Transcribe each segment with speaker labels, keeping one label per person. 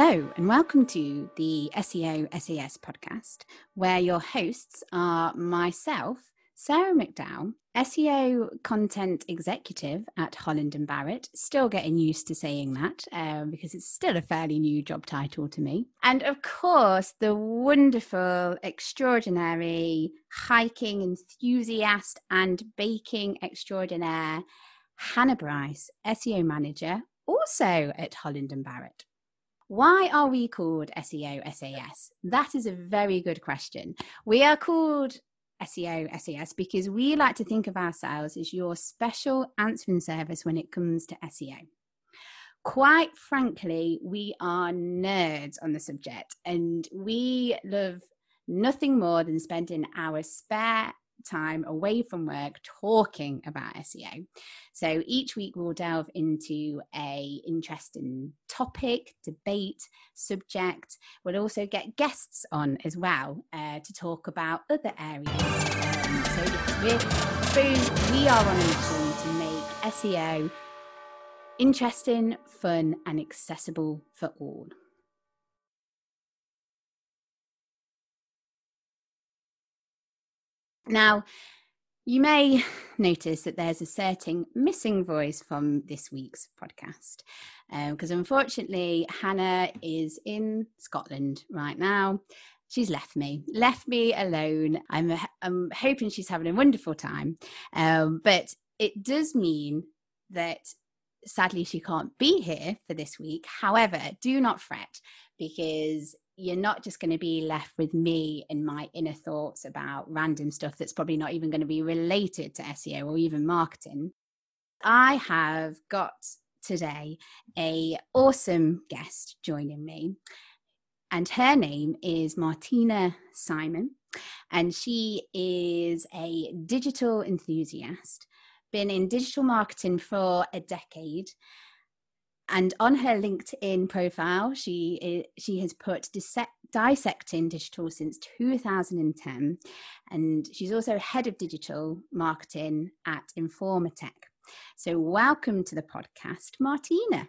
Speaker 1: Hello, and welcome to the SEO SAS podcast, where your hosts are myself, Sarah McDowell, SEO content executive at Holland and Barrett. Still getting used to saying that um, because it's still a fairly new job title to me. And of course, the wonderful, extraordinary hiking enthusiast and baking extraordinaire, Hannah Bryce, SEO manager, also at Holland and Barrett. Why are we called SEO SAS? That is a very good question. We are called SEO SAS because we like to think of ourselves as your special answering service when it comes to SEO. Quite frankly, we are nerds on the subject and we love nothing more than spending our spare time away from work talking about SEO. So each week we'll delve into a interesting topic, debate, subject. We'll also get guests on as well uh, to talk about other areas. So we're, we are on a mission to make SEO interesting, fun, and accessible for all. Now, you may notice that there's a certain missing voice from this week's podcast because um, unfortunately, Hannah is in Scotland right now. She's left me, left me alone. I'm, I'm hoping she's having a wonderful time. Um, but it does mean that sadly she can't be here for this week. However, do not fret because you're not just going to be left with me and my inner thoughts about random stuff that's probably not even going to be related to SEO or even marketing. I have got today a awesome guest joining me and her name is Martina Simon and she is a digital enthusiast been in digital marketing for a decade and on her LinkedIn profile, she she has put dissecting digital since 2010, and she's also head of digital marketing at Informa Tech. So, welcome to the podcast, Martina.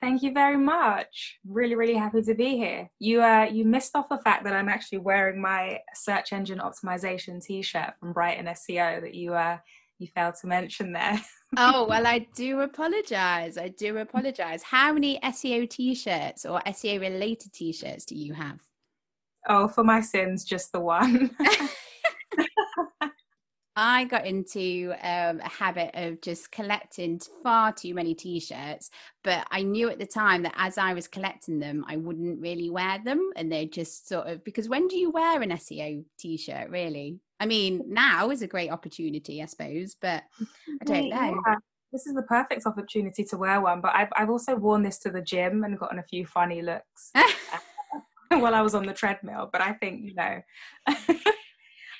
Speaker 2: Thank you very much. Really, really happy to be here. You uh, you missed off the fact that I'm actually wearing my search engine optimization T-shirt from Brighton SEO that you uh, you failed to mention there.
Speaker 1: oh, well, I do apologize. I do apologize. How many SEO t shirts or SEO related t shirts do you have?
Speaker 2: Oh, for my sins, just the one.
Speaker 1: I got into um, a habit of just collecting far too many t-shirts, but I knew at the time that as I was collecting them, I wouldn't really wear them, and they just sort of because when do you wear an SEO t-shirt really? I mean, now is a great opportunity, I suppose, but I don't know. Yeah.
Speaker 2: This is the perfect opportunity to wear one, but I've I've also worn this to the gym and gotten a few funny looks uh, while I was on the treadmill. But I think you know,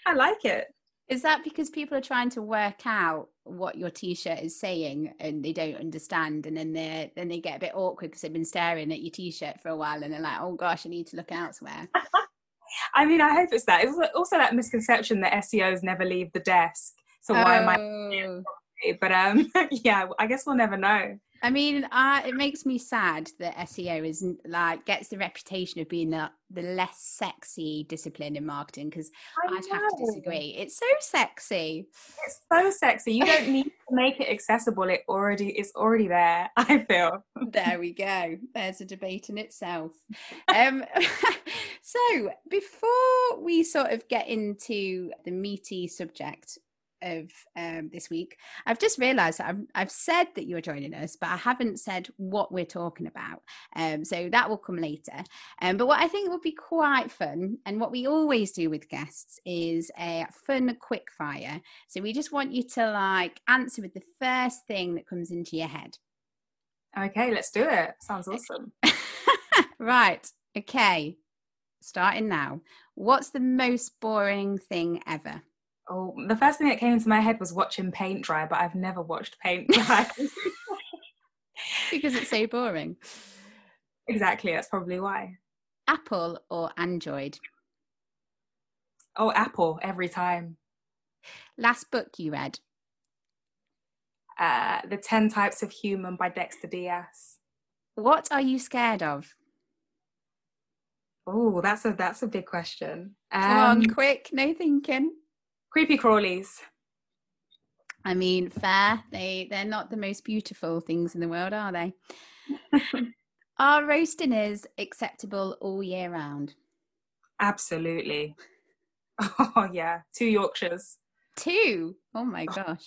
Speaker 2: I like it.
Speaker 1: Is that because people are trying to work out what your t-shirt is saying and they don't understand and then they then they get a bit awkward because they've been staring at your t-shirt for a while and they're like, "Oh gosh, I need to look elsewhere."
Speaker 2: I mean, I hope it's that. It's also that misconception that SEOs never leave the desk. So why oh. am I? Oh. But um, yeah, I guess we'll never know.
Speaker 1: I mean, uh, it makes me sad that SEO isn't like gets the reputation of being the, the less sexy discipline in marketing because I'd have to disagree. It's so sexy.
Speaker 2: It's so sexy. You don't need to make it accessible. It already is already there. I feel.
Speaker 1: there we go. There's a debate in itself. um, so before we sort of get into the meaty subject of um, this week, I've just realised that I've, I've, said that you're joining us, but I haven't said what we're talking about. Um, so that will come later. Um, but what I think would be quite fun, and what we always do with guests, is a fun quick fire. So we just want you to like answer with the first thing that comes into your head.
Speaker 2: Okay, let's do it. Sounds awesome.
Speaker 1: right. Okay. Starting now. What's the most boring thing ever?
Speaker 2: Oh, the first thing that came into my head was watching paint dry, but I've never watched paint dry.
Speaker 1: because it's so boring.
Speaker 2: Exactly, that's probably why.
Speaker 1: Apple or Android?
Speaker 2: Oh, Apple every time.
Speaker 1: Last book you read?
Speaker 2: Uh, the 10 Types of Human by Dexter Dias.
Speaker 1: What are you scared of?
Speaker 2: Oh, that's a that's a big question.
Speaker 1: Um, Come on, um, quick, no thinking.
Speaker 2: Creepy crawlies.
Speaker 1: I mean, fair. They they're not the most beautiful things in the world, are they? are roast dinners acceptable all year round?
Speaker 2: Absolutely. Oh yeah, two Yorkshires.
Speaker 1: Two. Oh my gosh.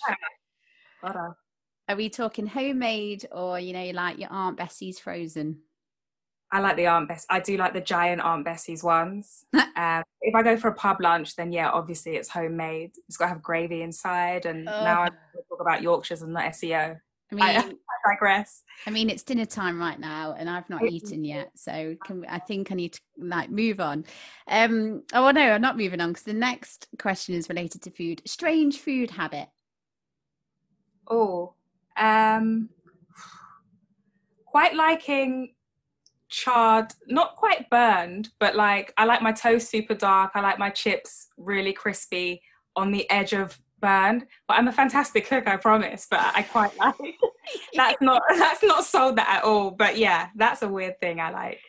Speaker 1: Oh, Are we talking homemade or you know, like your Aunt Bessie's frozen?
Speaker 2: I like the Aunt Bessie. I do like the giant Aunt Bessie's ones. um, if I go for a pub lunch, then yeah, obviously it's homemade. It's got to have gravy inside. And oh. now I talk about Yorkshires and the SEO.
Speaker 1: I mean, I, I, digress. I mean, it's dinner time right now, and I've not eaten yet, so can, I think I need to like move on. Um, oh no, I'm not moving on because the next question is related to food. Strange food habit.
Speaker 2: Oh, um, quite liking charred, not quite burned, but like I like my toast super dark. I like my chips really crispy on the edge of burned. But I'm a fantastic cook, I promise. But I quite like that's not that's not sold that at all. But yeah, that's a weird thing I like.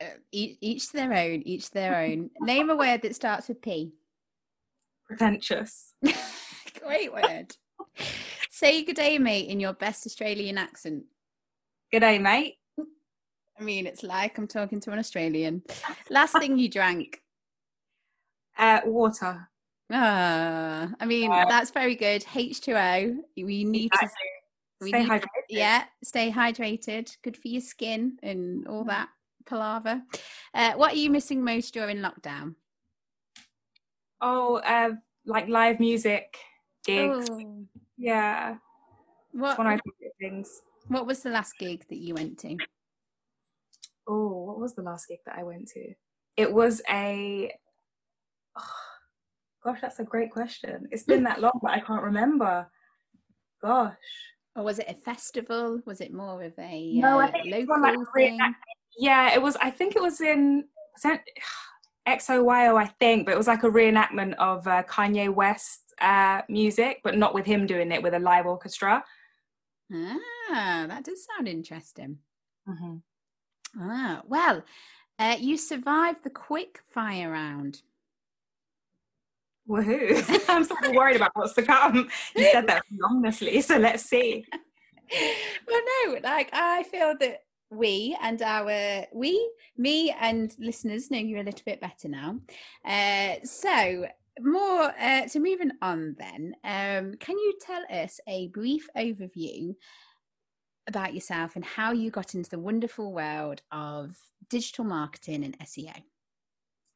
Speaker 1: Uh, each, each to their own. Each to their own. Name a word that starts with P.
Speaker 2: Pretentious.
Speaker 1: Great word. Say good day, mate, in your best Australian accent.
Speaker 2: Good day, mate.
Speaker 1: I mean, it's like I'm talking to an Australian. Last thing you drank?
Speaker 2: Uh, water.
Speaker 1: Ah, I mean, uh, that's very good. H2O. We need exactly. to
Speaker 2: we stay need, hydrated.
Speaker 1: Yeah, stay hydrated. Good for your skin and all mm. that palaver. Uh, what are you missing most during lockdown?
Speaker 2: Oh, uh, like live music gigs. Oh. Yeah. What? one of my things.
Speaker 1: What was the last gig that you went to?
Speaker 2: Oh, what was the last gig that I went to? It was a. Oh, gosh, that's a great question. It's been that long, but I can't remember. Gosh.
Speaker 1: Or was it a festival? Was it more of a no? Uh, I think local like thing?
Speaker 2: Yeah, it was. I think it was in XOYO, I think, but it was like a reenactment of uh, Kanye West uh, music, but not with him doing it, with a live orchestra.
Speaker 1: Ah, that does sound interesting. Mm-hmm. Ah, well, uh, you survived the quick fire round.
Speaker 2: Woohoo! I'm sort of worried about what's to come. You said that anonymously, so let's see.
Speaker 1: well, no, like I feel that we and our we, me and listeners know you a little bit better now. Uh, so more uh, so moving on then um, can you tell us a brief overview about yourself and how you got into the wonderful world of digital marketing and SEO.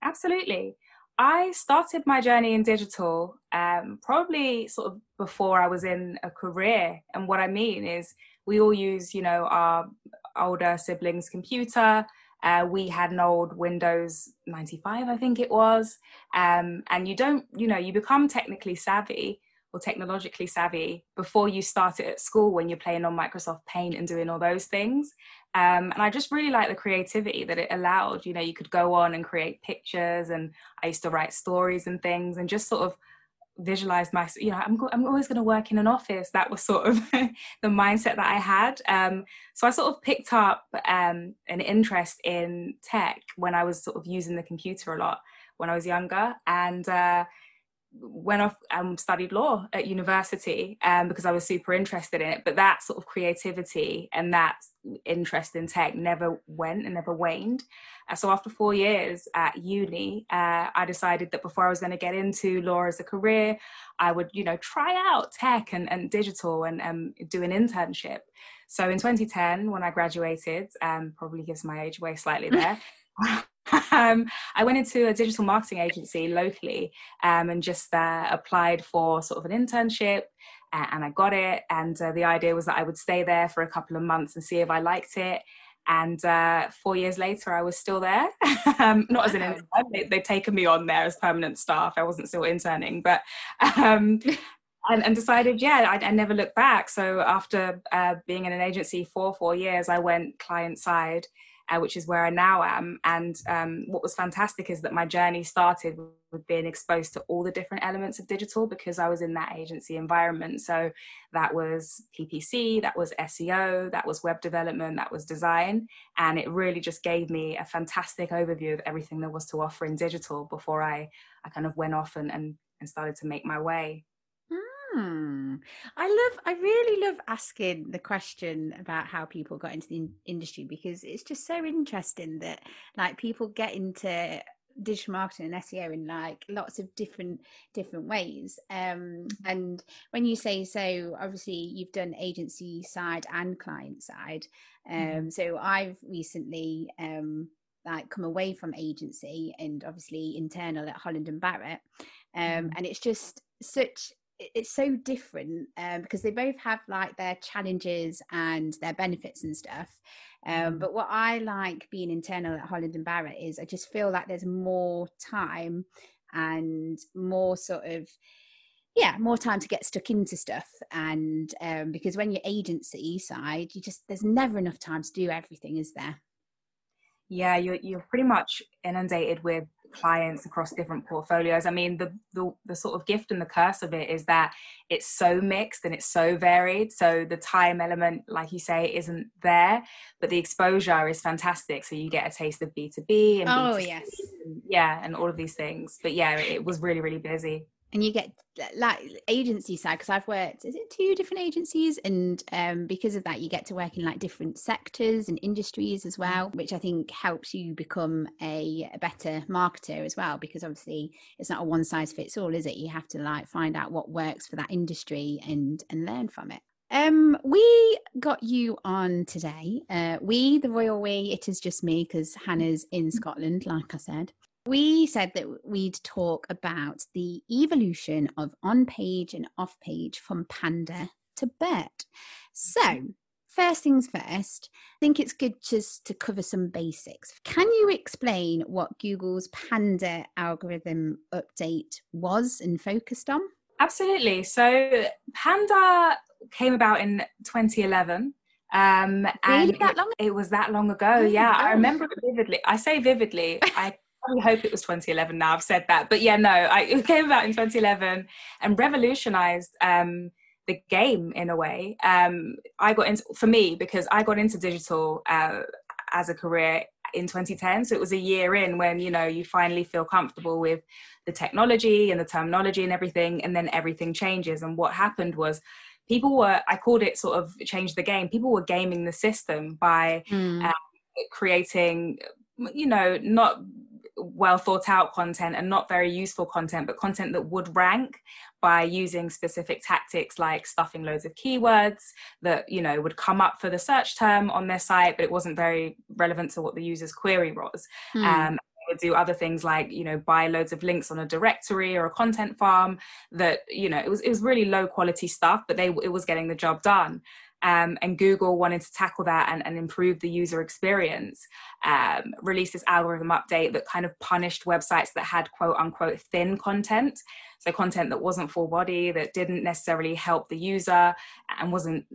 Speaker 2: Absolutely. I started my journey in digital um, probably sort of before I was in a career. And what I mean is, we all use, you know, our older siblings' computer. Uh, we had an old Windows 95, I think it was. Um, and you don't, you know, you become technically savvy or technologically savvy before you start it at school when you're playing on Microsoft Paint and doing all those things. Um, and I just really like the creativity that it allowed. You know, you could go on and create pictures, and I used to write stories and things, and just sort of visualize my you know i'm, go- I'm always going to work in an office that was sort of the mindset that i had um, so i sort of picked up um, an interest in tech when i was sort of using the computer a lot when i was younger and uh, went off and studied law at university um, because I was super interested in it. But that sort of creativity and that interest in tech never went and never waned. Uh, so after four years at uni, uh, I decided that before I was going to get into law as a career, I would, you know, try out tech and, and digital and um, do an internship. So in 2010, when I graduated, um, probably gives my age away slightly there. um, I went into a digital marketing agency locally um, and just uh, applied for sort of an internship. Uh, and I got it. And uh, the idea was that I would stay there for a couple of months and see if I liked it. And uh, four years later, I was still there. um, not as an intern, they, would taken me on there as permanent staff. I wasn't still interning, but um, and, and, decided, yeah, I, I, never looked back. So after uh, being in an agency for four years, I went client side uh, which is where I now am. And um, what was fantastic is that my journey started with being exposed to all the different elements of digital because I was in that agency environment. So that was PPC, that was SEO, that was web development, that was design. And it really just gave me a fantastic overview of everything there was to offer in digital before I, I kind of went off and, and, and started to make my way.
Speaker 1: Hmm. I love, I really love asking the question about how people got into the in- industry because it's just so interesting that like people get into digital marketing and SEO in like lots of different different ways. Um, mm-hmm. and when you say so, obviously you've done agency side and client side. Um, mm-hmm. So I've recently um, like come away from agency and obviously internal at Holland and Barrett. Um, mm-hmm. And it's just such it's so different um, because they both have like their challenges and their benefits and stuff. Um, mm-hmm. but what I like being internal at Holland and Barrett is I just feel like there's more time and more sort of yeah more time to get stuck into stuff and um, because when you're agency side you just there's never enough time to do everything is there
Speaker 2: yeah you're, you're pretty much inundated with clients across different portfolios. I mean, the, the, the sort of gift and the curse of it is that it's so mixed and it's so varied. So the time element, like you say, isn't there, but the exposure is fantastic. So you get a taste of B two B and
Speaker 1: oh B2C yes,
Speaker 2: and, yeah, and all of these things. But yeah, it was really really busy
Speaker 1: and you get like agency side because i've worked is it two different agencies and um, because of that you get to work in like different sectors and industries as well which i think helps you become a, a better marketer as well because obviously it's not a one size fits all is it you have to like find out what works for that industry and and learn from it um, we got you on today. Uh, we, the royal we, it is just me because Hannah's in mm. Scotland, like I said we said that we'd talk about the evolution of on page and off page from Panda to BERT. So, mm-hmm. first things first, I think it's good just to cover some basics. Can you explain what Google's Panda algorithm update was and focused on?
Speaker 2: Absolutely. So, Panda came about in 2011. Um,
Speaker 1: really that long?
Speaker 2: It, it was that long ago. Oh, yeah, I remember it vividly. I say vividly. I I hope it was 2011 now I've said that but yeah no I, it came about in 2011 and revolutionized um, the game in a way. Um, I got into for me because I got into digital uh, as a career in 2010 so it was a year in when you know you finally feel comfortable with the technology and the terminology and everything and then everything changes. And what happened was people were i called it sort of change the game. People were gaming the system by mm. um, creating you know not well thought out content and not very useful content, but content that would rank by using specific tactics like stuffing loads of keywords that you know would come up for the search term on their site, but it wasn't very relevant to what the user's query was. Hmm. Um, would do other things like you know buy loads of links on a directory or a content farm that you know it was it was really low quality stuff but they it was getting the job done um, and Google wanted to tackle that and, and improve the user experience, um, released this algorithm update that kind of punished websites that had quote unquote thin content. So, content that wasn't full body, that didn't necessarily help the user and wasn't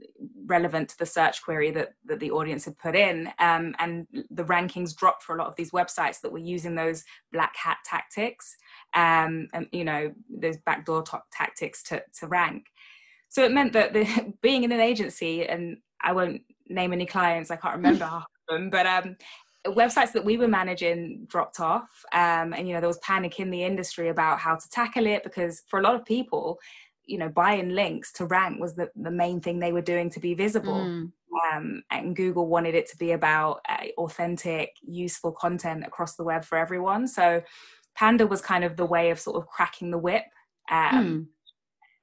Speaker 2: relevant to the search query that, that the audience had put in. Um, and the rankings dropped for a lot of these websites that were using those black hat tactics um, and, you know, those backdoor tactics to, to rank so it meant that the, being in an agency and i won't name any clients i can't remember half of them but um, websites that we were managing dropped off. Um, and you know there was panic in the industry about how to tackle it because for a lot of people you know buying links to rank was the, the main thing they were doing to be visible. Mm. um, and google wanted it to be about uh, authentic useful content across the web for everyone. So panda was kind of the way of sort of cracking the whip. Um, mm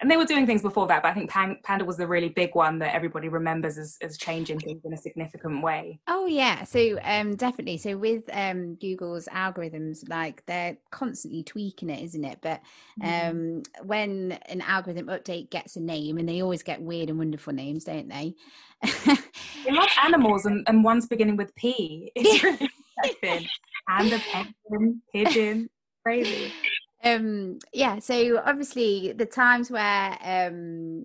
Speaker 2: and they were doing things before that, but I think Panda was the really big one that everybody remembers as, as changing things in a significant way.
Speaker 1: Oh yeah, so um, definitely. So with um, Google's algorithms, like they're constantly tweaking it, isn't it? But mm-hmm. um, mm-hmm. when an algorithm update gets a name, and they always get weird and wonderful names, don't they?
Speaker 2: they love animals, and, and one's beginning with P. It's really interesting. Panda, penguin, pigeon, crazy
Speaker 1: um yeah so obviously the times where um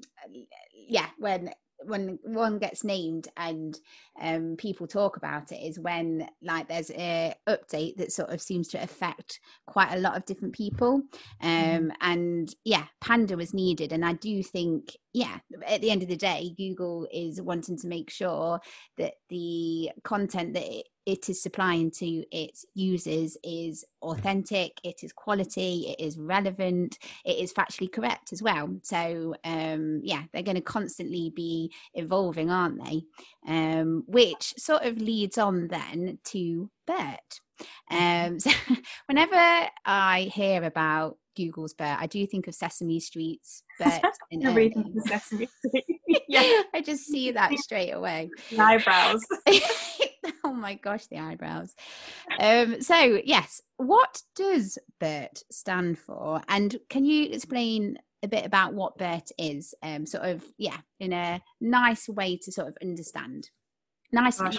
Speaker 1: yeah when when one gets named and um, people talk about it is when like there's a update that sort of seems to affect quite a lot of different people mm-hmm. um, mm. and yeah panda was needed and i do think yeah at the end of the day google is wanting to make sure that the content that it, it is supplying to its users is authentic, it is quality, it is relevant, it is factually correct as well. So, um, yeah, they're going to constantly be evolving, aren't they? Um, which sort of leads on then to BERT. Um, so, whenever I hear about Google's BERT, I do think of Sesame Street's BERT. in Sesame Street. yeah, I just see that straight away.
Speaker 2: The eyebrows.
Speaker 1: oh my gosh, the eyebrows. Um, so, yes, what does BERT stand for? And can you explain a bit about what BERT is? Um, sort of, yeah, in a nice way to sort of understand. Nice Gosh,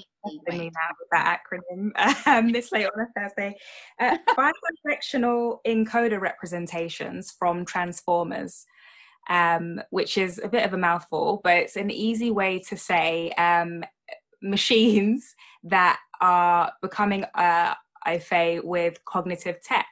Speaker 2: me now with that acronym um, this late on a Thursday. Uh, bidirectional encoder representations from transformers. Um, which is a bit of a mouthful, but it's an easy way to say um, machines that are becoming, uh, I say, with cognitive tech.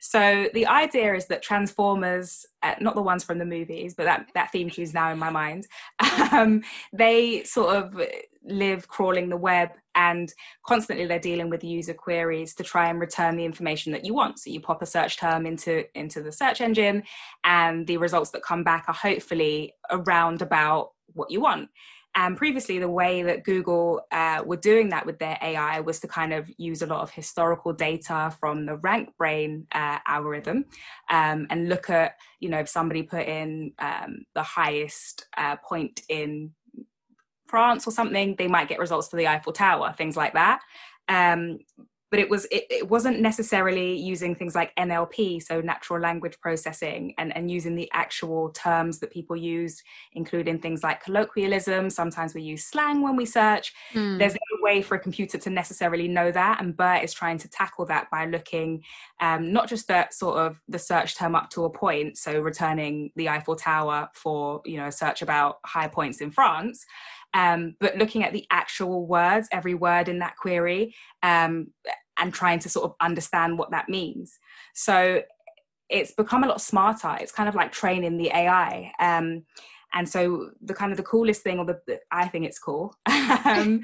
Speaker 2: So the idea is that Transformers, uh, not the ones from the movies, but that, that theme tune is now in my mind, um, they sort of live crawling the web and constantly they're dealing with user queries to try and return the information that you want. So you pop a search term into, into the search engine and the results that come back are hopefully around about what you want. And previously, the way that Google uh, were doing that with their AI was to kind of use a lot of historical data from the RankBrain uh, algorithm um, and look at, you know, if somebody put in um, the highest uh, point in France or something, they might get results for the Eiffel Tower, things like that. Um, but it was it, it, wasn't necessarily using things like nlp so natural language processing and, and using the actual terms that people use including things like colloquialism sometimes we use slang when we search mm. there's no way for a computer to necessarily know that and bert is trying to tackle that by looking um, not just at sort of the search term up to a point so returning the eiffel tower for you know a search about high points in france um, but looking at the actual words, every word in that query, um, and trying to sort of understand what that means. So it's become a lot smarter. It's kind of like training the AI. Um, and so the kind of the coolest thing, or the, I think it's cool, um,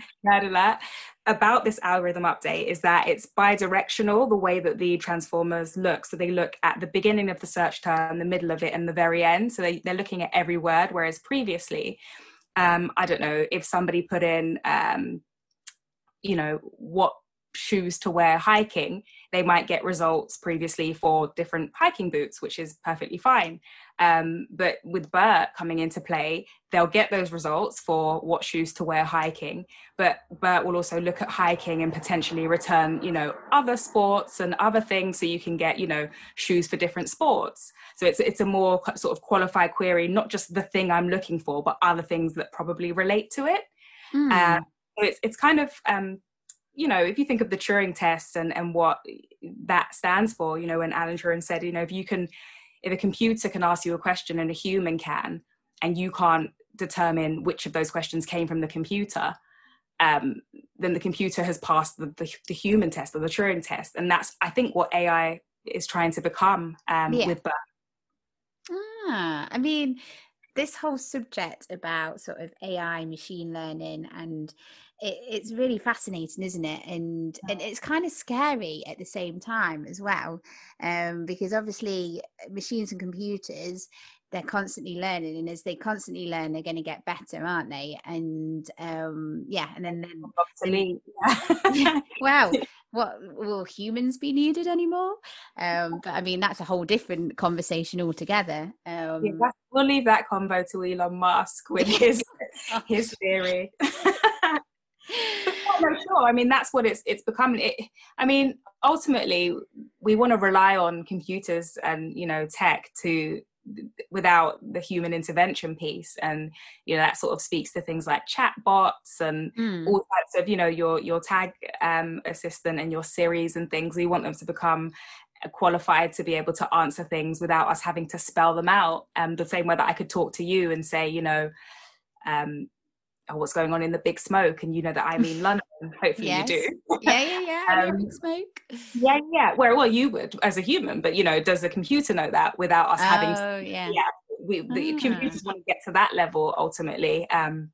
Speaker 2: about this algorithm update is that it's bi-directional the way that the transformers look. So they look at the beginning of the search term, the middle of it, and the very end. So they, they're looking at every word, whereas previously um, I don't know if somebody put in, um, you know, what shoes to wear hiking, they might get results previously for different hiking boots, which is perfectly fine. Um, but with BERT coming into play, they'll get those results for what shoes to wear hiking. But BERT will also look at hiking and potentially return, you know, other sports and other things, so you can get, you know, shoes for different sports. So it's it's a more sort of qualified query, not just the thing I'm looking for, but other things that probably relate to it. Mm. Uh, so it's it's kind of um, you know, if you think of the Turing test and, and what that stands for, you know, when Alan Turing said, you know, if you can, if a computer can ask you a question and a human can, and you can't determine which of those questions came from the computer, um, then the computer has passed the, the, the, human test or the Turing test. And that's, I think, what AI is trying to become um, yeah. with BERT.
Speaker 1: Ah, I mean, this whole subject about sort of AI, machine learning, and it, it's really fascinating, isn't it? And and it's kind of scary at the same time as well, um, because obviously machines and computers they're constantly learning and as they constantly learn they're going to get better aren't they? And um yeah and then then
Speaker 2: obsolete
Speaker 1: yeah. wow what will humans be needed anymore? Um but i mean that's a whole different conversation altogether um
Speaker 2: yeah, we'll leave that convo to elon musk with his his theory no, sure. I mean, that's what it's it's become. It, I mean, ultimately, we want to rely on computers and you know tech to without the human intervention piece and you know that sort of speaks to things like chatbots and mm. all types of you know your your tag um, assistant and your Siris and things we want them to become qualified to be able to answer things without us having to spell them out um, the same way that i could talk to you and say you know um, oh, what's going on in the big smoke? And you know that i mean london hopefully
Speaker 1: yes.
Speaker 2: you
Speaker 1: do. Yeah yeah yeah. Um, big smoke.
Speaker 2: yeah yeah. Well, well you would as a human but you know does the computer know that without us
Speaker 1: oh,
Speaker 2: having
Speaker 1: to, yeah.
Speaker 2: yeah we, the ah. computers want to get to that level ultimately. Um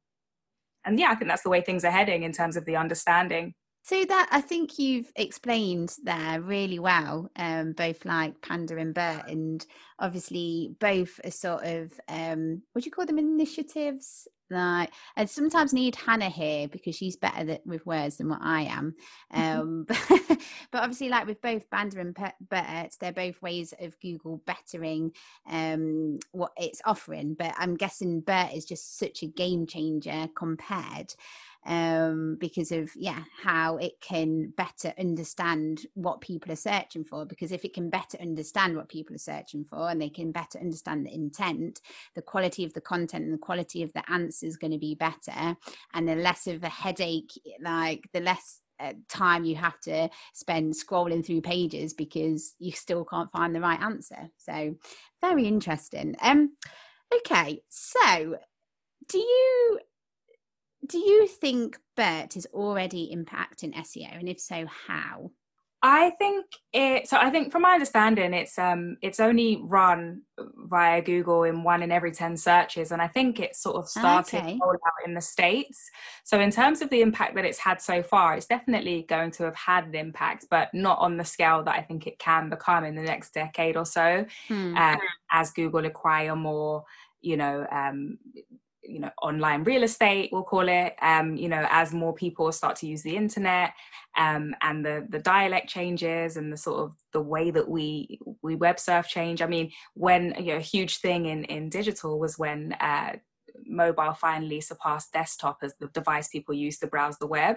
Speaker 2: and yeah i think that's the way things are heading in terms of the understanding.
Speaker 1: So that I think you've explained there really well, um, both like Panda and BERT, and obviously both are sort of um, what do you call them initiatives? Like, I sometimes need Hannah here because she's better with words than what I am. Mm-hmm. Um, but, but, obviously, like with both Panda and BERT, they're both ways of Google bettering um, what it's offering. But I'm guessing BERT is just such a game changer compared um, because of yeah how it can better understand what people are searching for because if it can better understand what people are searching for and they can better understand the intent the quality of the content and the quality of the answer is going to be better and the less of a headache like the less uh, time you have to spend scrolling through pages because you still can't find the right answer. So very interesting. Um okay so do you do you think BERT is already impacting SEO, and if so, how?
Speaker 2: I think it. So I think, from my understanding, it's um it's only run via Google in one in every ten searches, and I think it sort of started okay. out in the states. So in terms of the impact that it's had so far, it's definitely going to have had an impact, but not on the scale that I think it can become in the next decade or so, hmm. uh, as Google acquire more you know um, you know online real estate we'll call it um, you know as more people start to use the internet um, and the the dialect changes and the sort of the way that we we web surf change. I mean when you know a huge thing in in digital was when uh, mobile finally surpassed desktop as the device people use to browse the web.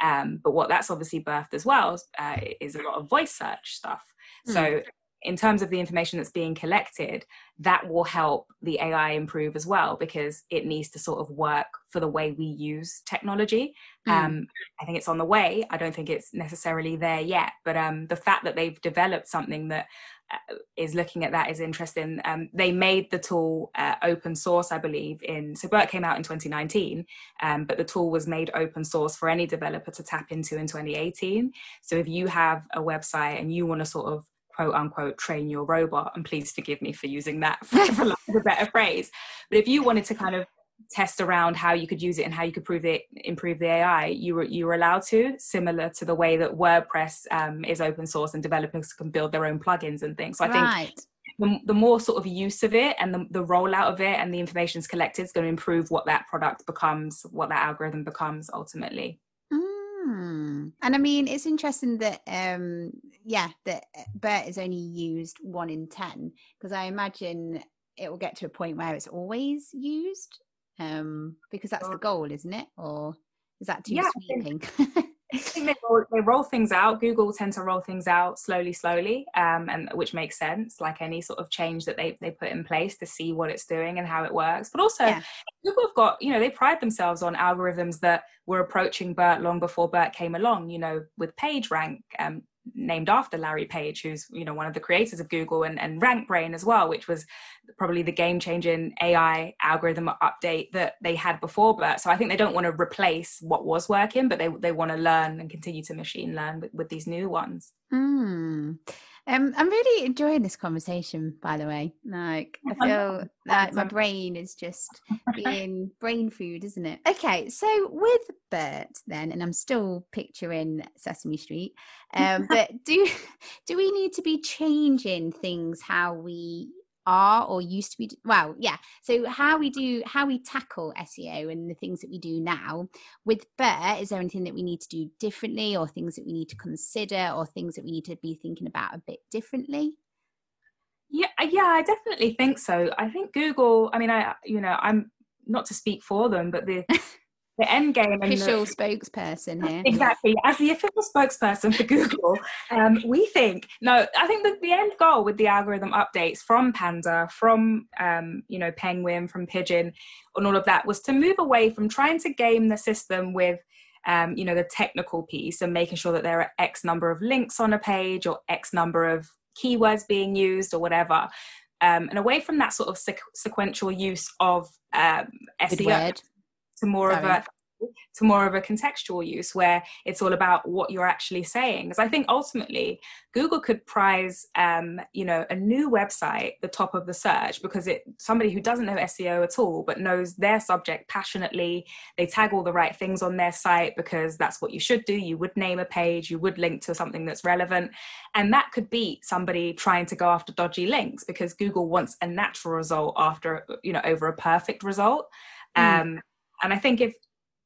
Speaker 2: Um, but what that's obviously birthed as well uh, is a lot of voice search stuff. Mm. so in terms of the information that's being collected, that will help the AI improve as well because it needs to sort of work for the way we use technology. Mm. Um, I think it's on the way. I don't think it's necessarily there yet, but um, the fact that they've developed something that uh, is looking at that is interesting. Um, they made the tool uh, open source, I believe. In so BERT came out in 2019, um, but the tool was made open source for any developer to tap into in 2018. So if you have a website and you want to sort of quote unquote train your robot and please forgive me for using that for, for lack of a better phrase but if you wanted to kind of test around how you could use it and how you could prove it improve the ai you were you were allowed to similar to the way that wordpress um, is open source and developers can build their own plugins and things so i right. think the, the, more sort of use of it and the, the rollout of it and the information is collected is going to improve what that product becomes what that algorithm becomes ultimately
Speaker 1: Hmm. And I mean, it's interesting that, um, yeah, that uh, BERT is only used one in 10, because I imagine it will get to a point where it's always used, um, because that's the goal, isn't it? Or is that too yeah, sweeping?
Speaker 2: I think they roll, they roll, things out. Google tend to roll things out slowly, slowly, um, and which makes sense. Like any sort of change that they they put in place to see what it's doing and how it works. But also, yeah. Google have got you know they pride themselves on algorithms that were approaching BERT long before BERT came along. You know, with PageRank, um, named after Larry Page, who's you know one of the creators of Google, and, and RankBrain as well, which was probably the game-changing AI algorithm update that they had before BERT. So I think they don't want to replace what was working, but they they want to learn and continue to machine learn with, with these new ones.
Speaker 1: Mm. Um, I'm really enjoying this conversation, by the way. Like, I feel like my brain is just being brain food, isn't it? Okay, so with BERT, then, and I'm still picturing Sesame Street, um, but do do we need to be changing things how we are or used to be well yeah. So how we do how we tackle seo and the things that we do now with BERT is there anything that we need to do differently or things that we need to consider or things that we need to be thinking about a bit differently?
Speaker 2: Yeah uh, yeah i definitely think so. I think google i mean i you know i'm not to speak for them but the the end game
Speaker 1: official the, spokesperson here.
Speaker 2: Exactly as the official spokesperson for google um, we think no i think that the end goal with the algorithm updates from panda from um, you know penguin from pigeon and all of that was to move away from trying to game the system with um, you know the technical piece and making sure that there are x number of links on a page or x number of keywords being used or whatever um, and away from that sort of sequential use of um, SEO to more
Speaker 1: Sorry.
Speaker 2: of a to more of a contextual use where it's all about what you're actually saying because i think ultimately google could prize um, you know a new website the top of the search because it somebody who doesn't know seo at all but knows their subject passionately they tag all the right things on their site because that's what you should do you would name a page you would link to something that's relevant and that could beat somebody trying to go after dodgy links because google wants a natural result after you know over a perfect result
Speaker 1: Mm.
Speaker 2: And i think if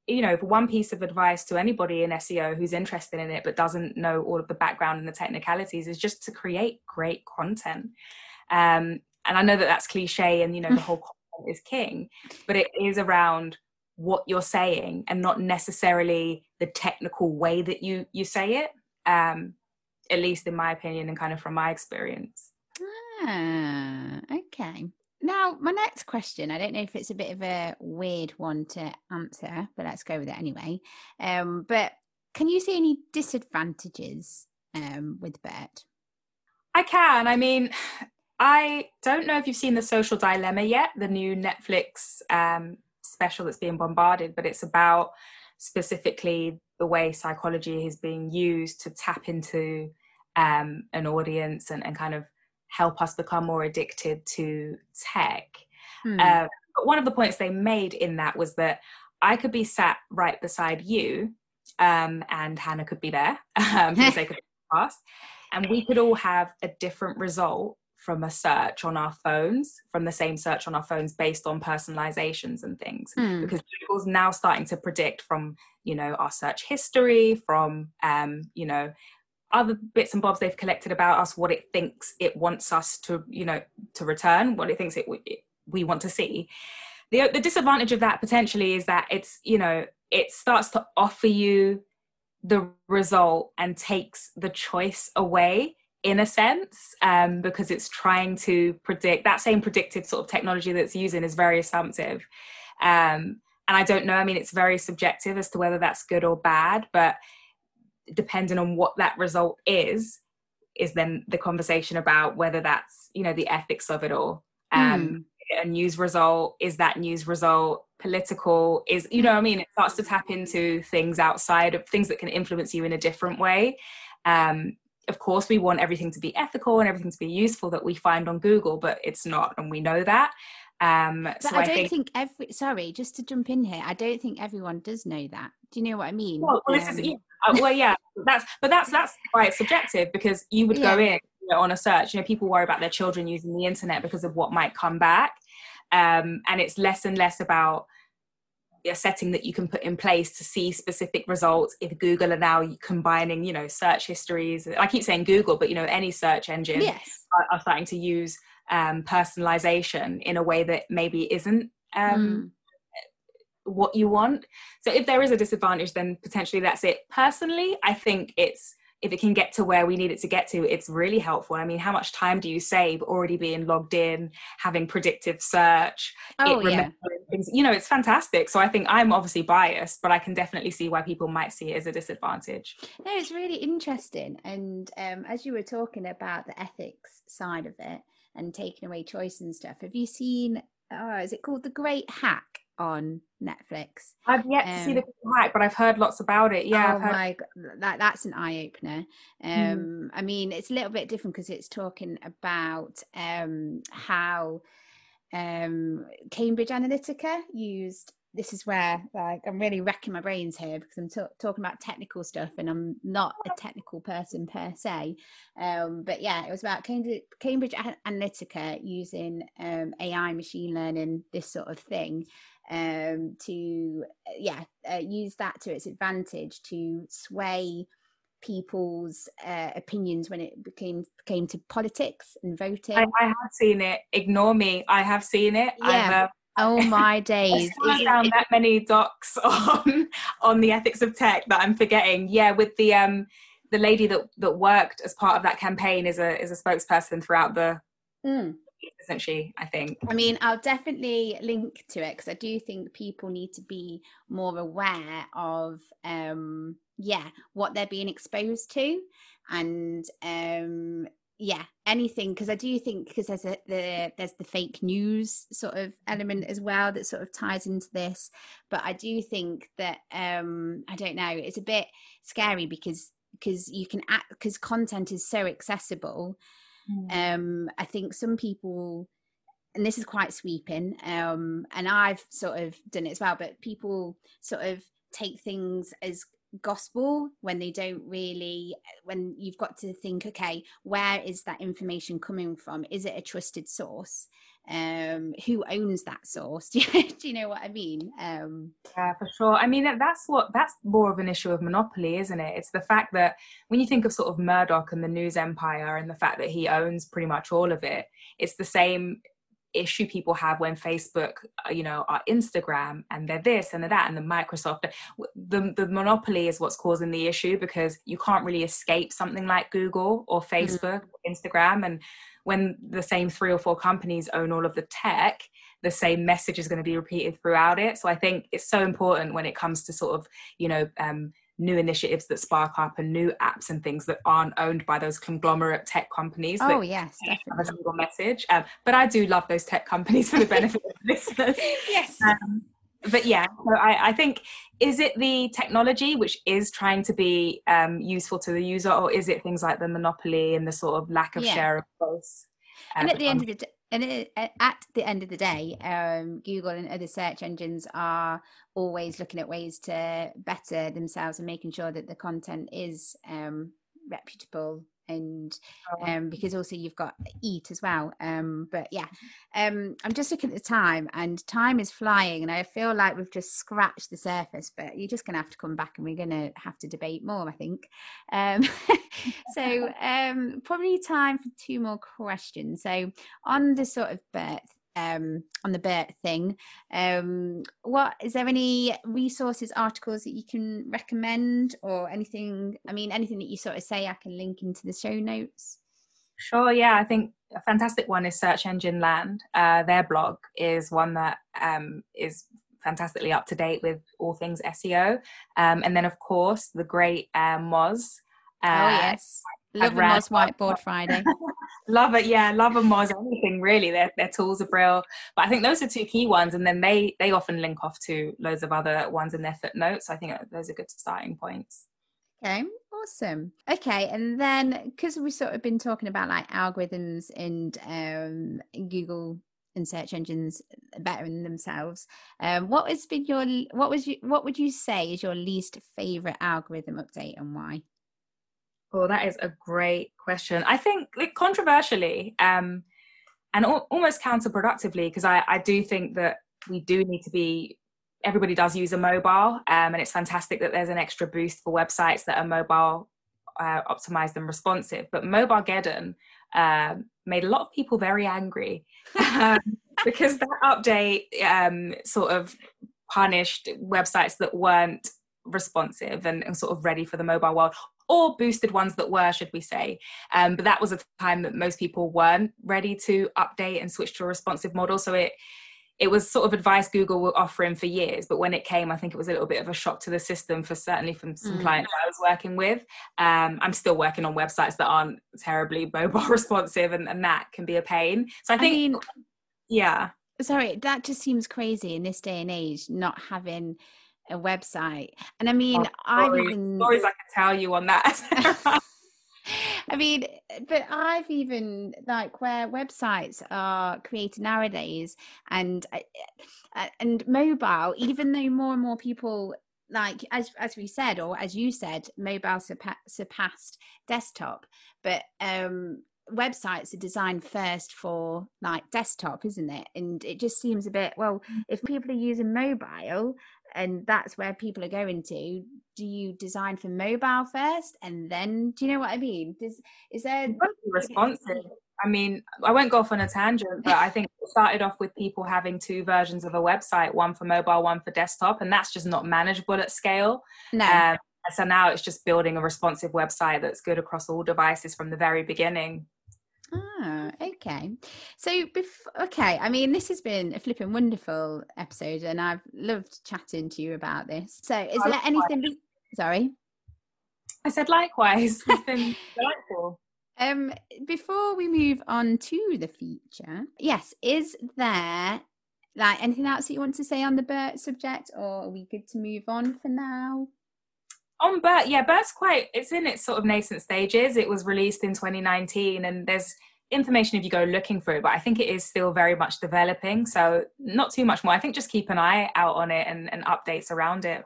Speaker 2: you know, if one piece of advice to anybody in SEO who's interested in it but doesn't know all of the background and the technicalities is just to create great content. Um, and I know that that's cliche, and you know, the whole content is king, but it is around what you're saying and not necessarily the technical way that you you say it. Um, at least in my opinion, and kind of from my experience.
Speaker 1: Ah, okay. Now, my next question, I don't know if it's a bit of a weird one to answer, but let's go with it anyway. Um, but can you see any disadvantages um, with BERT?
Speaker 2: I can. I mean, I don't know if you've seen the Social Dilemma yet, the new Netflix um, special that's being bombarded, but it's about specifically the way psychology is being used to tap into um, an audience and, and kind of help us become more addicted to tech.
Speaker 1: Hmm.
Speaker 2: Uh, but one of the points they made in that was that I could be sat right beside you, um, and Hannah could be there um, for the sake of the podcast, and we could all have a different result from a search on our phones, from the same search on our phones based on personalizations and things.
Speaker 1: Hmm.
Speaker 2: Because Google's now starting to predict from, you know, our search history, from, um, you know, other bits and bobs they've collected about us, what it thinks it wants us to, you know, to return, what it thinks it, it we want to see. The, the disadvantage of that potentially is that it's, you know, it starts to offer you the result and takes the choice away in a sense um, because it's trying to predict that same predictive sort of technology that's using is very assumptive um, and i don't know i mean it's very subjective as to whether that's good or bad but depending on what that result is is then the conversation about whether that's you know the ethics of it all. Um a news result is that news result political? Is you know i mean? It starts to tap into things outside of things that can influence you in a different way. Um of course we want everything to be ethical and everything to be useful that we find on google but it's not and we know that. Um
Speaker 1: But
Speaker 2: so
Speaker 1: I
Speaker 2: i,
Speaker 1: don't
Speaker 2: think,
Speaker 1: think every, sorry, just to jump in here, I don't think everyone does know that. Do you know what I mean?
Speaker 2: well, well, this is
Speaker 1: Um,
Speaker 2: yeah, uh, well yeah that's but that's that's why it's subjective because you would go in you know, on a search you know people worry about their children using the internet because of what might come back. Um and it's less and less about a setting that you can put in place to see specific results. If google are now combining you know search histories i keep saying google but you know any search engine
Speaker 1: Yes.
Speaker 2: are, are starting to use um, personalization in a way that maybe isn't um, what you want. So if there is a disadvantage, then potentially that's it. Personally, I think it's if it can get to where we need it to get to, it's really helpful. I mean, how much time do you save already being logged in, having predictive search,
Speaker 1: Oh,
Speaker 2: it
Speaker 1: yeah.
Speaker 2: things? You know, it's fantastic. So I think I'm obviously biased, but I can definitely see why people might see it as a disadvantage.
Speaker 1: No, it's really interesting. And um, as you were talking about the ethics side of it and taking away choice and stuff, have you seen, oh, is it called The Great Hack on Netflix?
Speaker 2: I've yet to see
Speaker 1: Um,
Speaker 2: the hack, but I've heard lots about it. Yeah,
Speaker 1: oh
Speaker 2: I've heard
Speaker 1: my god, that that's an eye opener.
Speaker 2: Mm.
Speaker 1: Um, I mean, it's a little bit different because it's talking about um how um Cambridge Analytica used. This is where like I'm really wrecking my brains here because I'm ta- talking about technical stuff and I'm not a technical person per se. Um, but yeah, it was about Cambridge, Cambridge Analytica using um, AI, machine learning, this sort of thing um, to uh, yeah uh, use that to its advantage to sway people's uh, opinions when it became came to politics and voting.
Speaker 2: I, I have seen it. Ignore me. I have seen it. I've,
Speaker 1: Yeah.
Speaker 2: uh,
Speaker 1: oh my days! It-
Speaker 2: found that many docs on on the ethics of tech that I'm forgetting. Yeah, with the um the lady that that worked as part of that campaign is a is a spokesperson throughout the
Speaker 1: Mm.
Speaker 2: Isn't she? I think.
Speaker 1: I mean, I'll definitely link to it because I do think people need to be more aware of, um, yeah, what they're being exposed to, and um, yeah anything because i do think because there's a the there's the fake news sort of element as well that sort of ties into this but i do think that um i don't know it's a bit scary because because you can act because content is so accessible mm. um i think some people and this is quite sweeping um and i've sort of done it as well but people sort of take things as gospel when they don't really when you've got to think okay where is that information coming from is it a trusted source um who owns that source. Do you, do you know what i mean? Um
Speaker 2: yeah for sure. I mean that's what that's more of an issue of monopoly isn't it? It's the fact that when you think of sort of murdoch and the news empire and the fact that he owns pretty much all of it it's the same issue people have when Facebook, uh, you know, are Instagram and they're this and they're that and the Microsoft. The, the monopoly is what's causing the issue because you can't really escape something like Google or mm-hmm. Facebook, mm-hmm. Instagram. And when the same three or four companies own all of the tech, the same message is going to be repeated throughout it. So I think it's so important when it comes to sort of, you know, um, new initiatives that spark up and new apps and things that aren't owned by those conglomerate tech companies.
Speaker 1: Oh yes,
Speaker 2: definitely. A single message. Um, but I do love those tech companies for the benefit of listeners.
Speaker 1: Yes.
Speaker 2: Um, but yeah, so I, I, think is it the technology which is trying to be um, useful to the user, or is it things like the monopoly and the sort of lack of yeah. share of voice?
Speaker 1: and at the end of the day, and it, at the end of the day, um, Google and other search engines are always looking at ways to better themselves and making sure that the content is um, reputable and oh. um because also you've got eat as well um but yeah um i'm just looking at the time and time is flying and i feel like we've just scratched the surface but you're just gonna have to come back and we're gonna have to debate more i think um so um probably time for two more questions so on the sort of BERT um, on the BERT thing. Um, what is there any resources, articles that you can recommend, or anything? I mean, anything that you sort of say, I can link into the show notes.
Speaker 2: Sure. Yeah, I think a fantastic one is Search Engine Land. Uh, their blog is one that um, is fantastically up to date with all things SEO. Um, and then, of course, the great uh, Moz.
Speaker 1: Uh, oh yes, love the Moz Whiteboard Friday.
Speaker 2: love it yeah love a moz anything really. Their, their tools are brilliant but i think those are two key ones and then they they often link off to loads of other ones in their footnotes. So i think those are good starting points.
Speaker 1: Okay awesome. Okay and then because we've sort of been talking about like algorithms and um google and search engines bettering themselves um what has been your what was you what would you say is your least favorite algorithm update and why
Speaker 2: Oh, that is a great question. I think like, controversially um, and al- almost counterproductively, because I, I do think that we do need to be, everybody does use a mobile, um, and it's fantastic that there's an extra boost for websites that are mobile uh, optimized and responsive. But Mobilegeddon uh, made a lot of people very angry um, because that update um, sort of punished websites that weren't responsive and, and, sort of ready for the mobile world or boosted ones that were, should we say. Um, but that was a time that most people weren't ready to update and switch to a responsive model. So it it was sort of advice Google were offering for years, but when it came, I think it was a little bit of a shock to the system for certainly from some mm. clients I was working with. Um, I'm still working on websites that aren't terribly mobile responsive, and, and that can be a pain. So I think, I mean, yeah.
Speaker 1: Sorry, that just seems crazy in this day and age, not having a website. And I mean, oh, I've even
Speaker 2: stories I can tell you on that.
Speaker 1: I mean, but I've even like where websites are created nowadays, and and mobile. Even though more and more people like as as we said, or as you said, mobile surpa- surpassed desktop, but um websites are designed first for like desktop isn't it and it just seems a bit well mm. if people are using mobile and that's where people are going to. Do you design for mobile first and then do you know what i mean? Does, is there
Speaker 2: responsive. I mean i won't go off on a tangent but i think it started off with people having two versions of a website one for mobile one for desktop and that's just not manageable at scale.
Speaker 1: No. Um,
Speaker 2: so now it's just building a responsive website that's good across all devices from the very beginning
Speaker 1: okay. So, bef- okay, I mean, this has been a flipping wonderful episode, and I've loved chatting to you about this. So, is there anything? Be- Sorry,
Speaker 2: I said likewise. It's been delightful.
Speaker 1: Um, before we move on to the feature, yes, is there like anything else that you want to say on the Bert subject, or are we good to move on for now?
Speaker 2: On Bert, yeah, Bert's quite. It's in its sort of nascent stages. It was released in 2019, and there's information if you go looking for it, but I think it is still very much developing. So not too much more. I think just keep an eye out on it and, and updates around it.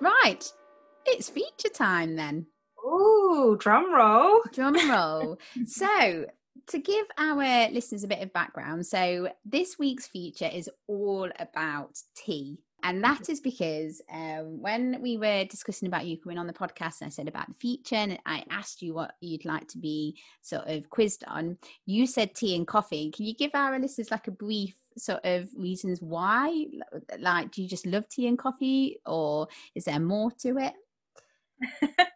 Speaker 1: Right. It's feature time then.
Speaker 2: Ooh, drum roll.
Speaker 1: Drum roll. so, to give our listeners a bit of background, so this week's feature is all about tea. And that is because um, when we were discussing about you coming on the podcast, and I said about the future and I asked you what you'd like to be sort of quizzed on, you said tea and coffee. Can you give our listeners like a brief sort of reasons why? Like, do you just love tea and coffee, or is there more to it?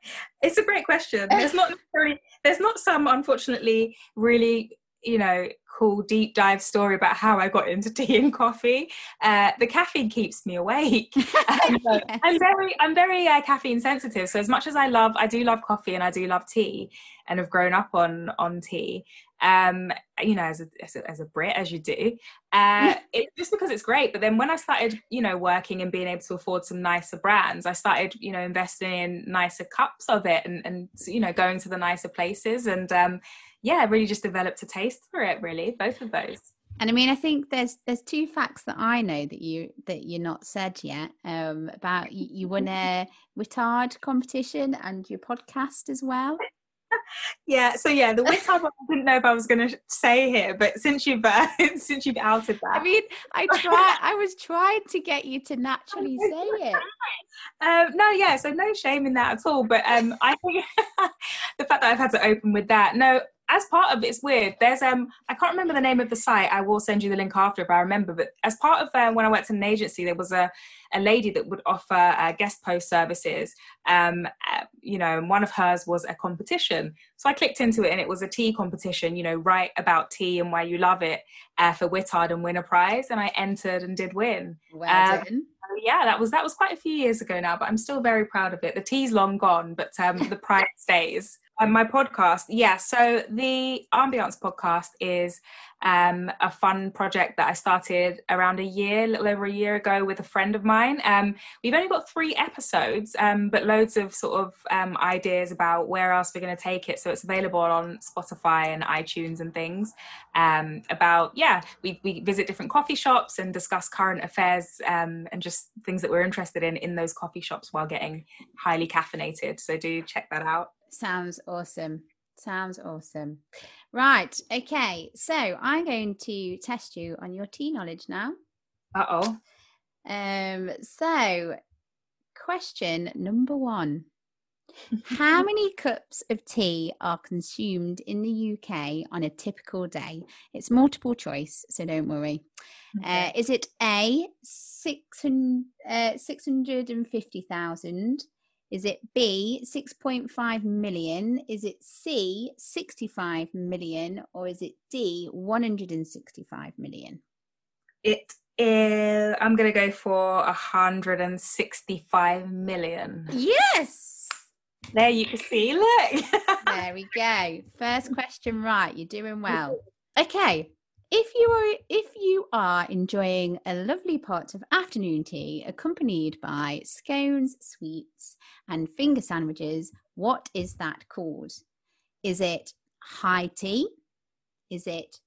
Speaker 2: it's a great question. There's not there's not some, unfortunately, really, you know, cool deep dive story about how I got into tea and coffee. Uh, the caffeine keeps me awake. yes. I'm very, I'm very uh, caffeine sensitive. So as much as I love, I do love coffee and I do love tea, and have grown up on on tea um, you know, as a, as a, as a Brit, as you do, uh, it, just because it's great. But then when I started, you know, working and being able to afford some nicer brands, I started, you know, investing in nicer cups of it and, and you know, going to the nicer places. And um, yeah, really just developed a taste for it, really, both of those.
Speaker 1: And I mean, I think there's there's two facts that I know that you that you're not said yet um, about you, you won a Whittard competition and your podcast as well.
Speaker 2: Yeah so yeah the wit I didn't know if I was going to say here but since you've uh, since you've outed that.
Speaker 1: I mean I try, I was trying to get you to naturally say it.
Speaker 2: um, no yeah so no shame in that at all but um I think the fact that I've had to open with that no as part of it's weird. There's um I can't remember the name of the site. I will send you the link after if I remember. But as part of uh, when I worked in an agency, there was a a lady that would offer uh, guest post services. Um, uh, you know, and one of hers was a competition. So I clicked into it, and it was a tea competition. You know, write about tea and why you love it uh, for Whittard and win a prize. And I entered and did win.
Speaker 1: Well um, done.
Speaker 2: Yeah, that was that was quite a few years ago now, but I'm still very proud of it. The tea's long gone, but um, the prize stays. Um, my podcast, yeah. So the Ambiance podcast is um, a fun project that I started around a year, a little over a year ago, with a friend of mine. Um, we've only got three episodes, um, but loads of sort of um, ideas about where else we're going to take it. So it's available on Spotify and iTunes and things. Um, about yeah, we we visit different coffee shops and discuss current affairs and just things that we're interested in in those coffee shops while getting highly caffeinated. So do check that out.
Speaker 1: Sounds awesome. Sounds awesome. Right. Okay. So I'm going to test you on your tea knowledge now.
Speaker 2: Uh oh.
Speaker 1: Um, so, question number one How many cups of tea are consumed in the UK on a typical day? It's multiple choice, so don't worry. Okay. Uh, is it A, 600, uh, 650,000? Is it B, 6.5 million? Is it C, 65 million? Or is it D, 165 million?
Speaker 2: It is, I'm going to go for 165 million.
Speaker 1: Yes!
Speaker 2: There you can see, look.
Speaker 1: there we go. First question right. You're doing well. Okay, if you are if you are enjoying a lovely pot of afternoon tea accompanied by scones, sweets, and finger sandwiches, what is that called? Is it high tea? Is it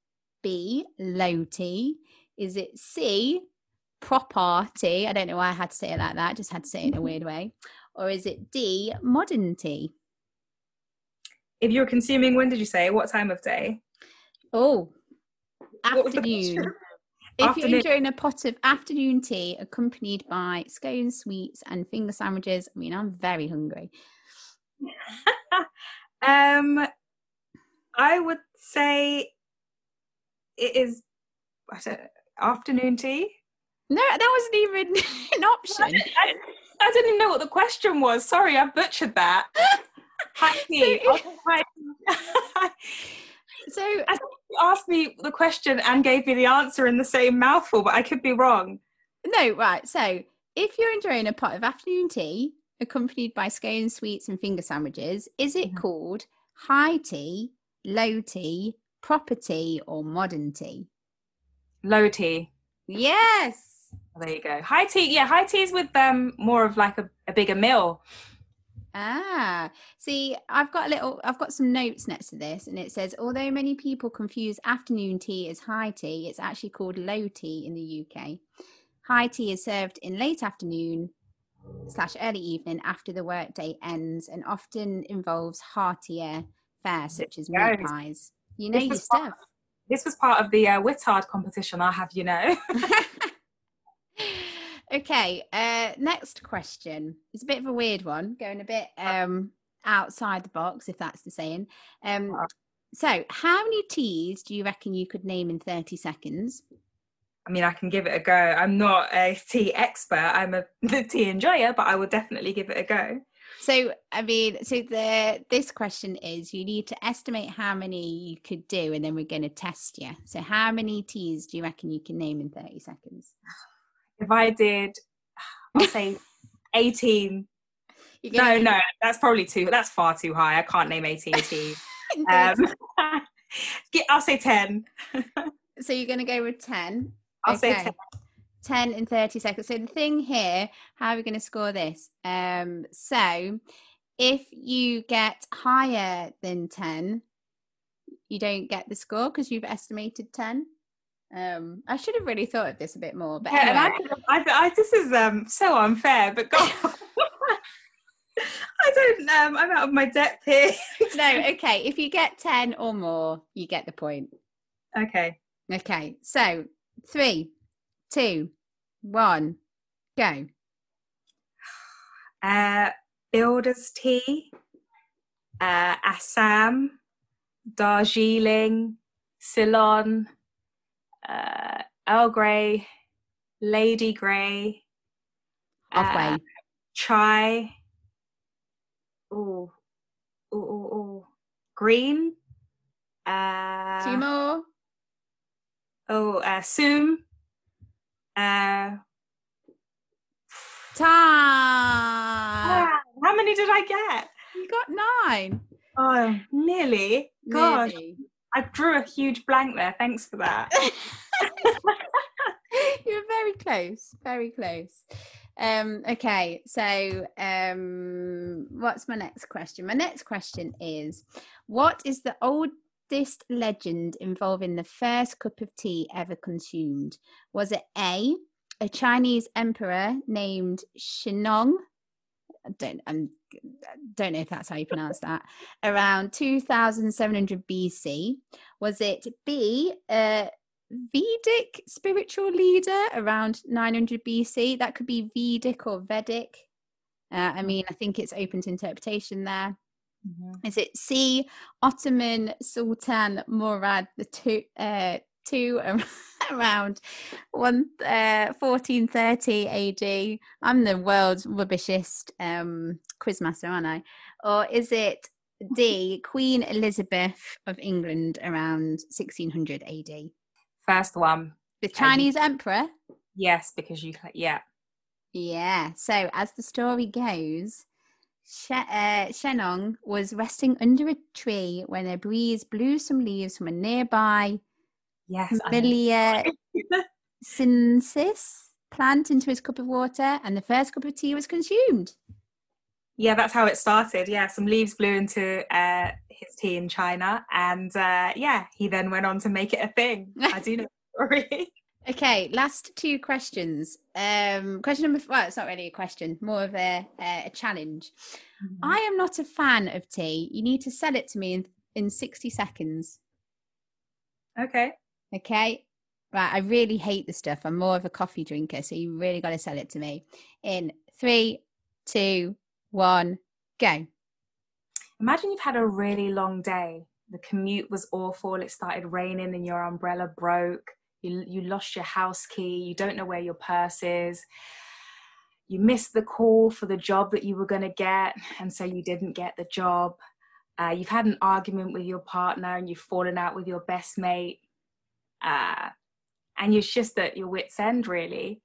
Speaker 1: B low tea? Is it C proper tea? I don't know why I had to say it like that, just had to say it in a weird way. Or is it D modern tea?
Speaker 2: If you're consuming, when did you say? What time of day?
Speaker 1: Oh, afternoon. If afternoon. you're enjoying a pot of afternoon tea accompanied by scones, sweets, and finger sandwiches, I mean, I'm very hungry.
Speaker 2: um, I would say it is afternoon tea.
Speaker 1: No, that wasn't even an option.
Speaker 2: I, I, I, didn't even know what the question was. Sorry, I butchered that. Happy.
Speaker 1: So
Speaker 2: I you asked me the question and gave me the answer in the same mouthful, but I could be wrong.
Speaker 1: No, right. So if you're enjoying a pot of afternoon tea accompanied by scones, sweets, and finger sandwiches, is it
Speaker 2: Mhm.
Speaker 1: called high tea, low tea, proper tea, or modern tea?
Speaker 2: Low tea.
Speaker 1: Yes.
Speaker 2: There you go. High tea. Yeah, high tea is with um more of like a, a bigger meal.
Speaker 1: Ah, see, I've got a little, I've got some notes next to this, and it says, although many people confuse afternoon tea as high tea, it's actually called low tea in the UK. High tea is served in late afternoon slash early evening after the workday ends, and often involves heartier fare such as meat pies. You know
Speaker 2: This
Speaker 1: your
Speaker 2: was part-
Speaker 1: stuff.
Speaker 2: This was part of the uh, Whittard competition. I'll have you know.
Speaker 1: okay, uh, next question. It's a bit of a weird one, going a bit um, outside the box, if that's the saying. Um, so, how many teas do you reckon you could name in 30 seconds?
Speaker 2: I mean, I can give it a go. I'm not a tea expert. I'm a tea enjoyer, but I will definitely give it a go.
Speaker 1: So, I mean, so the this question is you need to estimate how many you could do, and then we're going to test you. So, how many teas do you reckon you can name in 30 seconds?
Speaker 2: If I did, I'll say 18. No, no, that's probably too. That's far too high. I can't name 18 teas. Um, I'll say 10.
Speaker 1: so, you're going to go with 10.
Speaker 2: I'll say 10.
Speaker 1: 10 and 30 seconds. So the thing here, how are we going to score this? Um, so if you get higher than 10, you don't get the score because you've estimated 10. Um, I should have really thought of this a bit more, but
Speaker 2: Yeah, and I,
Speaker 1: anyway.
Speaker 2: could have- I, I, this is um so unfair, but God, I don't. Um, I'm out of my depth here.
Speaker 1: no, okay. If you get 10 or more, you get the point.
Speaker 2: okay.
Speaker 1: Okay, so three, two, one, go.
Speaker 2: Uh, Builder's tea, uh, Assam, Darjeeling, Ceylon, uh, Earl Grey, Lady Grey,
Speaker 1: Halfway.
Speaker 2: uh, Chai. Ooh, ooh, ooh, ooh. Green. Uh,
Speaker 1: Two more.
Speaker 2: Oh, uh, Soom. Uh,
Speaker 1: Time.
Speaker 2: ah, how many did I get?
Speaker 1: You got nine.
Speaker 2: Oh, nearly. Gosh,
Speaker 1: Nearly.
Speaker 2: I drew a huge blank there. Thanks for that.
Speaker 1: You're very close, very close. Um, okay, so um, what's my next question? My next question is What is the oldest legend involving the first cup of tea ever consumed? Was it A, a Chinese emperor named Shennong? I don't, I'm, don't know if that's how you pronounce that. Around 2700 BC. Was it B, a Vedic spiritual leader around 900 BC? That could be Vedic or Vedic. Uh, I mean, I think it's open to interpretation there. Is it C, Ottoman Sultan Murad the two, uh, two around one uh, 1430 AD? I'm the world's rubbishest um, quizmaster, aren't I? Or is it D, Queen Elizabeth of England around 1600 AD?
Speaker 2: First one.
Speaker 1: The Chinese emperor?
Speaker 2: Yes, because you, yeah.
Speaker 1: Yeah. So as the story goes, She- uh, Shennong was resting under a tree when a breeze blew some leaves from a nearby
Speaker 2: Yes.
Speaker 1: Camellia sinensis plant into his cup of water, and the first cup of tea was consumed.
Speaker 2: Yeah, that's how it started. Yeah, some leaves blew into uh, his tea in China, and uh, yeah, he then went on to make it a thing. I do know the story.
Speaker 1: Okay, last two questions. Um, question number well, it's not really a question, more of a a, challenge. I am not a fan of tea. You need to sell it to me in in sixty seconds.
Speaker 2: okay.
Speaker 1: Okay. Right. I really hate the stuff. I'm more of a coffee drinker. So you really got to sell it to me in three, two, one, go.
Speaker 2: Imagine you've had a really long day. The commute was awful. It started raining and your umbrella broke. You, you lost your house key. You don't know where your purse is. You missed the call for the job that you were going to get. And so you didn't get the job. Uh, you've had an argument with your partner and you've fallen out with your best mate. Uh, and you're just at your wits' end, really.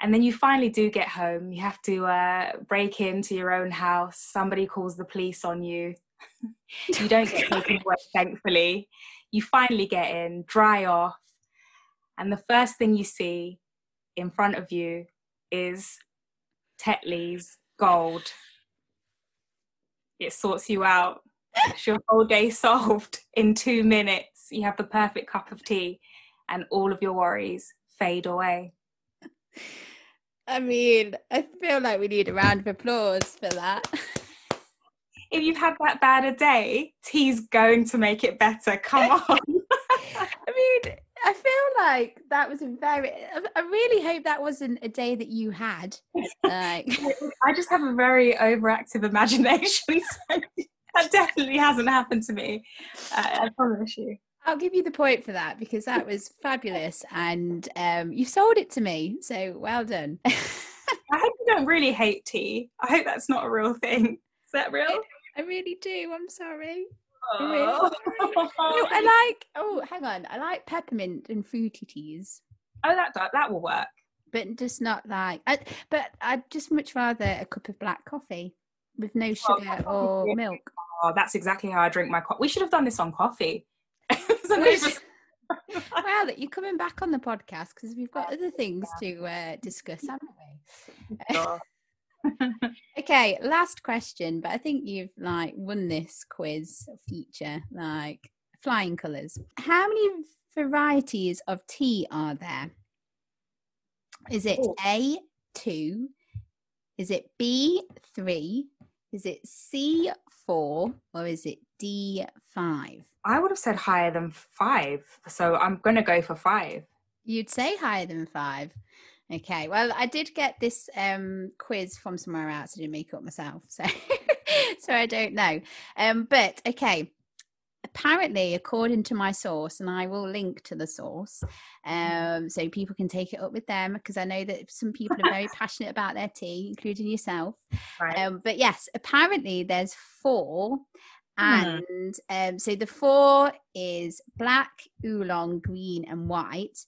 Speaker 2: and then you finally do get home. You have to uh, break into your own house. Somebody calls the police on you. you don't get taken away, thankfully. You finally get in, dry off, and the first thing you see in front of you is Tetley's gold. It sorts you out. It's your whole day solved in two minutes. You have the perfect cup of tea, and all of your worries fade away.
Speaker 1: I mean, I feel like we need a round of applause for that.
Speaker 2: if you've had that bad a day, tea's going to make it better. Come on.
Speaker 1: I mean, I feel like that was a very. I really hope that wasn't a day that you had. Like,
Speaker 2: I just have a very overactive imagination, so that definitely hasn't happened to me. Uh, I promise you.
Speaker 1: I'll give you the point for that because that was fabulous, and um, you sold it to me. So well done.
Speaker 2: I hope you don't really hate tea. I hope that's not a real thing. Is that real?
Speaker 1: I, I really do. I'm sorry. Oh. no, I like. Oh, hang on. I like peppermint and fruity teas.
Speaker 2: Oh, that that will work.
Speaker 1: But just not like. I, but I'd just much rather a cup of black coffee with no sugar oh, or milk.
Speaker 2: Oh, that's exactly how I drink my coffee. We should have done this on coffee.
Speaker 1: well, that you're coming back on the podcast because we've got other things to uh, discuss, haven't we? okay, last question, but I think you've like won this quiz feature, like flying colours. How many varieties of tea are there? Is it A two? Is it B three? Is it C four or is it D five?
Speaker 2: I would have said higher than five. So I'm going to go for five.
Speaker 1: You'd say higher than five. Okay. Well, I did get this um, quiz from somewhere else. I didn't make it up myself. So, so I don't know. Um, but okay. Apparently, according to my source, and I will link to the source, mm-hmm. um, so people can take it up with them because I know that some people are very passionate about their tea, including yourself. Right. Um, but yes, apparently there's four Mm-hmm. And mm. um, so the four is black, oolong, green, and white.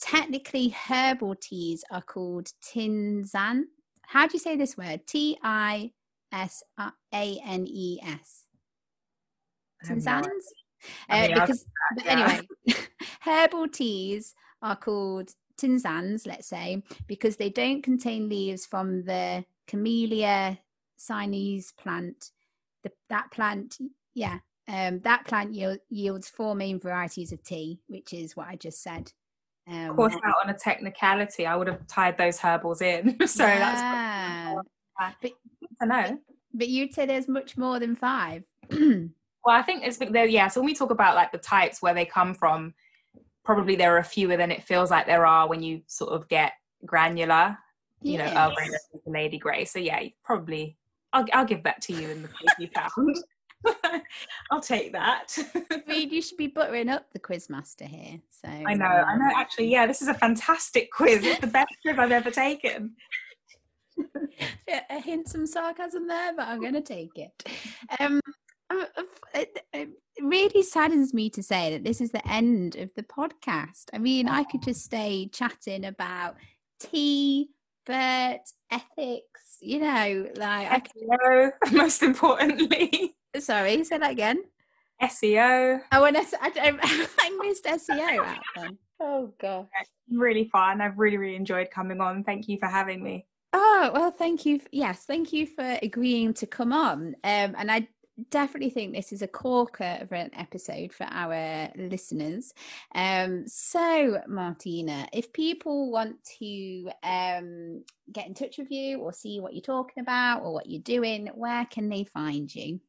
Speaker 1: Technically, herbal teas are called tinsan. How do you say this word? T I S A N E S. Tinzans? Uh, because, that, yeah. anyway, herbal teas are called Tinzans, let's say, because they don't contain leaves from the Camellia sinensis plant the, that plant, yeah, um, that plant yield, yields four main varieties of tea, which is what I just said.
Speaker 2: Um, of course, out on a technicality, I would have tied those herbals in. so yeah. that's but, I know.
Speaker 1: But you'd say there's much more than five.
Speaker 2: well, I think it's there. Yeah. So when we talk about like the types where they come from, probably there are fewer than it feels like there are when you sort of get granular. You yes. know, Earl Grey, Lady Grey. So yeah, probably I'll, I'll give that to you in the quiz you found. I'll take that.
Speaker 1: I mean, you should be buttering up the quiz master here. So
Speaker 2: I know, I know. Actually, yeah, this is a fantastic quiz. It's the best quiz I've ever taken.
Speaker 1: a hint some sarcasm there, but I'm going to take it. Um, Uh, uh, it, uh, it really saddens me to say that this is the end of the podcast. I mean, I could just stay chatting about tea, but ethics, you know, like
Speaker 2: SEO, most importantly.
Speaker 1: Sorry, say that again.
Speaker 2: SEO.
Speaker 1: Oh, and S- I, I, I missed SEO out then. Oh god,
Speaker 2: really fun. I've really really enjoyed coming on. Thank you for having me.
Speaker 1: Oh well, thank you. Yes, thank you for agreeing to come on. Um, and I definitely think this is a corker of an episode for our listeners. Um, so, Martina, if people want to um, get in touch with you or see what you're talking about or what you're doing, where can they find you?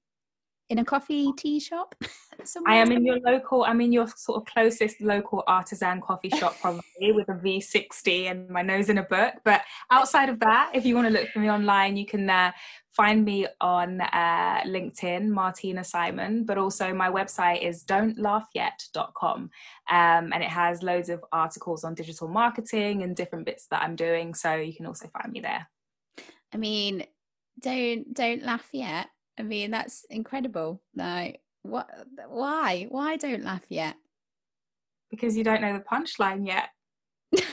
Speaker 1: In a coffee tea shop somewhere?
Speaker 2: I am in your local, I'm in your sort of closest local artisan coffee shop, probably with a V60 and my nose in a book. But outside of that, if you want to look for me online, you can uh, find me on uh, LinkedIn, Martina Simon, but also my website is don'tlaughYet.com. Um, and it has loads of articles on digital marketing and different bits that I'm doing. So you can also find me there.
Speaker 1: I mean, don't don't laugh yet I mean, that's incredible. Like, what? Why? Why don't laugh yet?
Speaker 2: Because you don't know the punchline yet.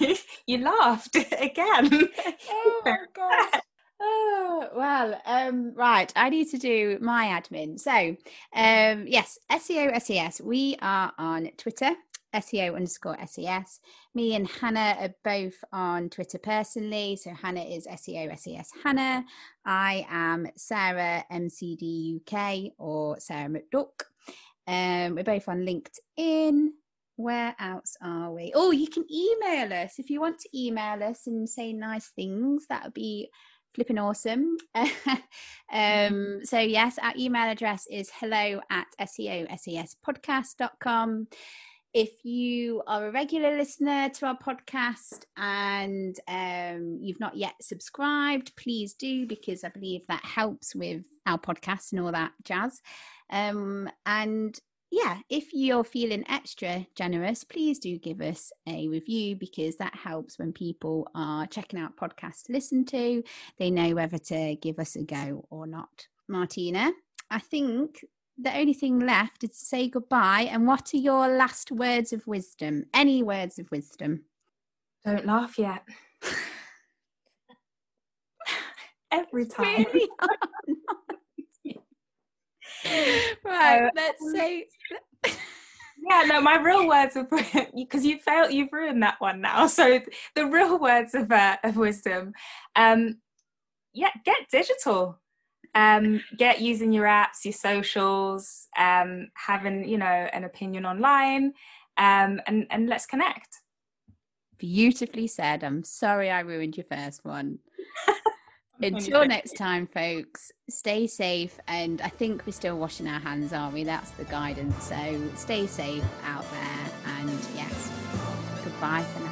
Speaker 2: you laughed again.
Speaker 1: oh my god. Oh well, um, right. I need to do my admin. So, um, yes, SEO SES. We are on Twitter, SEO underscore SES. Me and Hannah are both on Twitter personally. So Hannah is SEO SES Hannah. I am Sarah MCD UK or Sarah McDuck. Um, we're both on LinkedIn. Where else are we? Oh, you can email us if you want to email us and say nice things. That would be flipping awesome. um, so, yes, our email address is hello at SEO SES SEOSESpodcast.com. If you are a regular listener to our podcast and um, you've not yet subscribed, please do because I believe that helps with our podcast and all that jazz. Um, and yeah, if you're feeling extra generous, please do give us a review because that helps when people are checking out podcasts to listen to. They know whether to give us a go or not. Martina, I think the only thing left is to say goodbye. And what are your last words of wisdom? Any words of wisdom?
Speaker 2: Don't laugh yet. Every time. Really
Speaker 1: right, let's say.
Speaker 2: yeah, no, my real words of because you failed, you've ruined that one now. So the real words of uh, of wisdom, um, yeah, get digital, um, get using your apps, your socials, um, having you know an opinion online, um, and and let's connect.
Speaker 1: Beautifully said. I'm sorry I ruined your first one. Until next time, folks, stay safe. And I think we're still washing our hands, aren't we? That's the guidance. So stay safe out there. And yes, goodbye for now.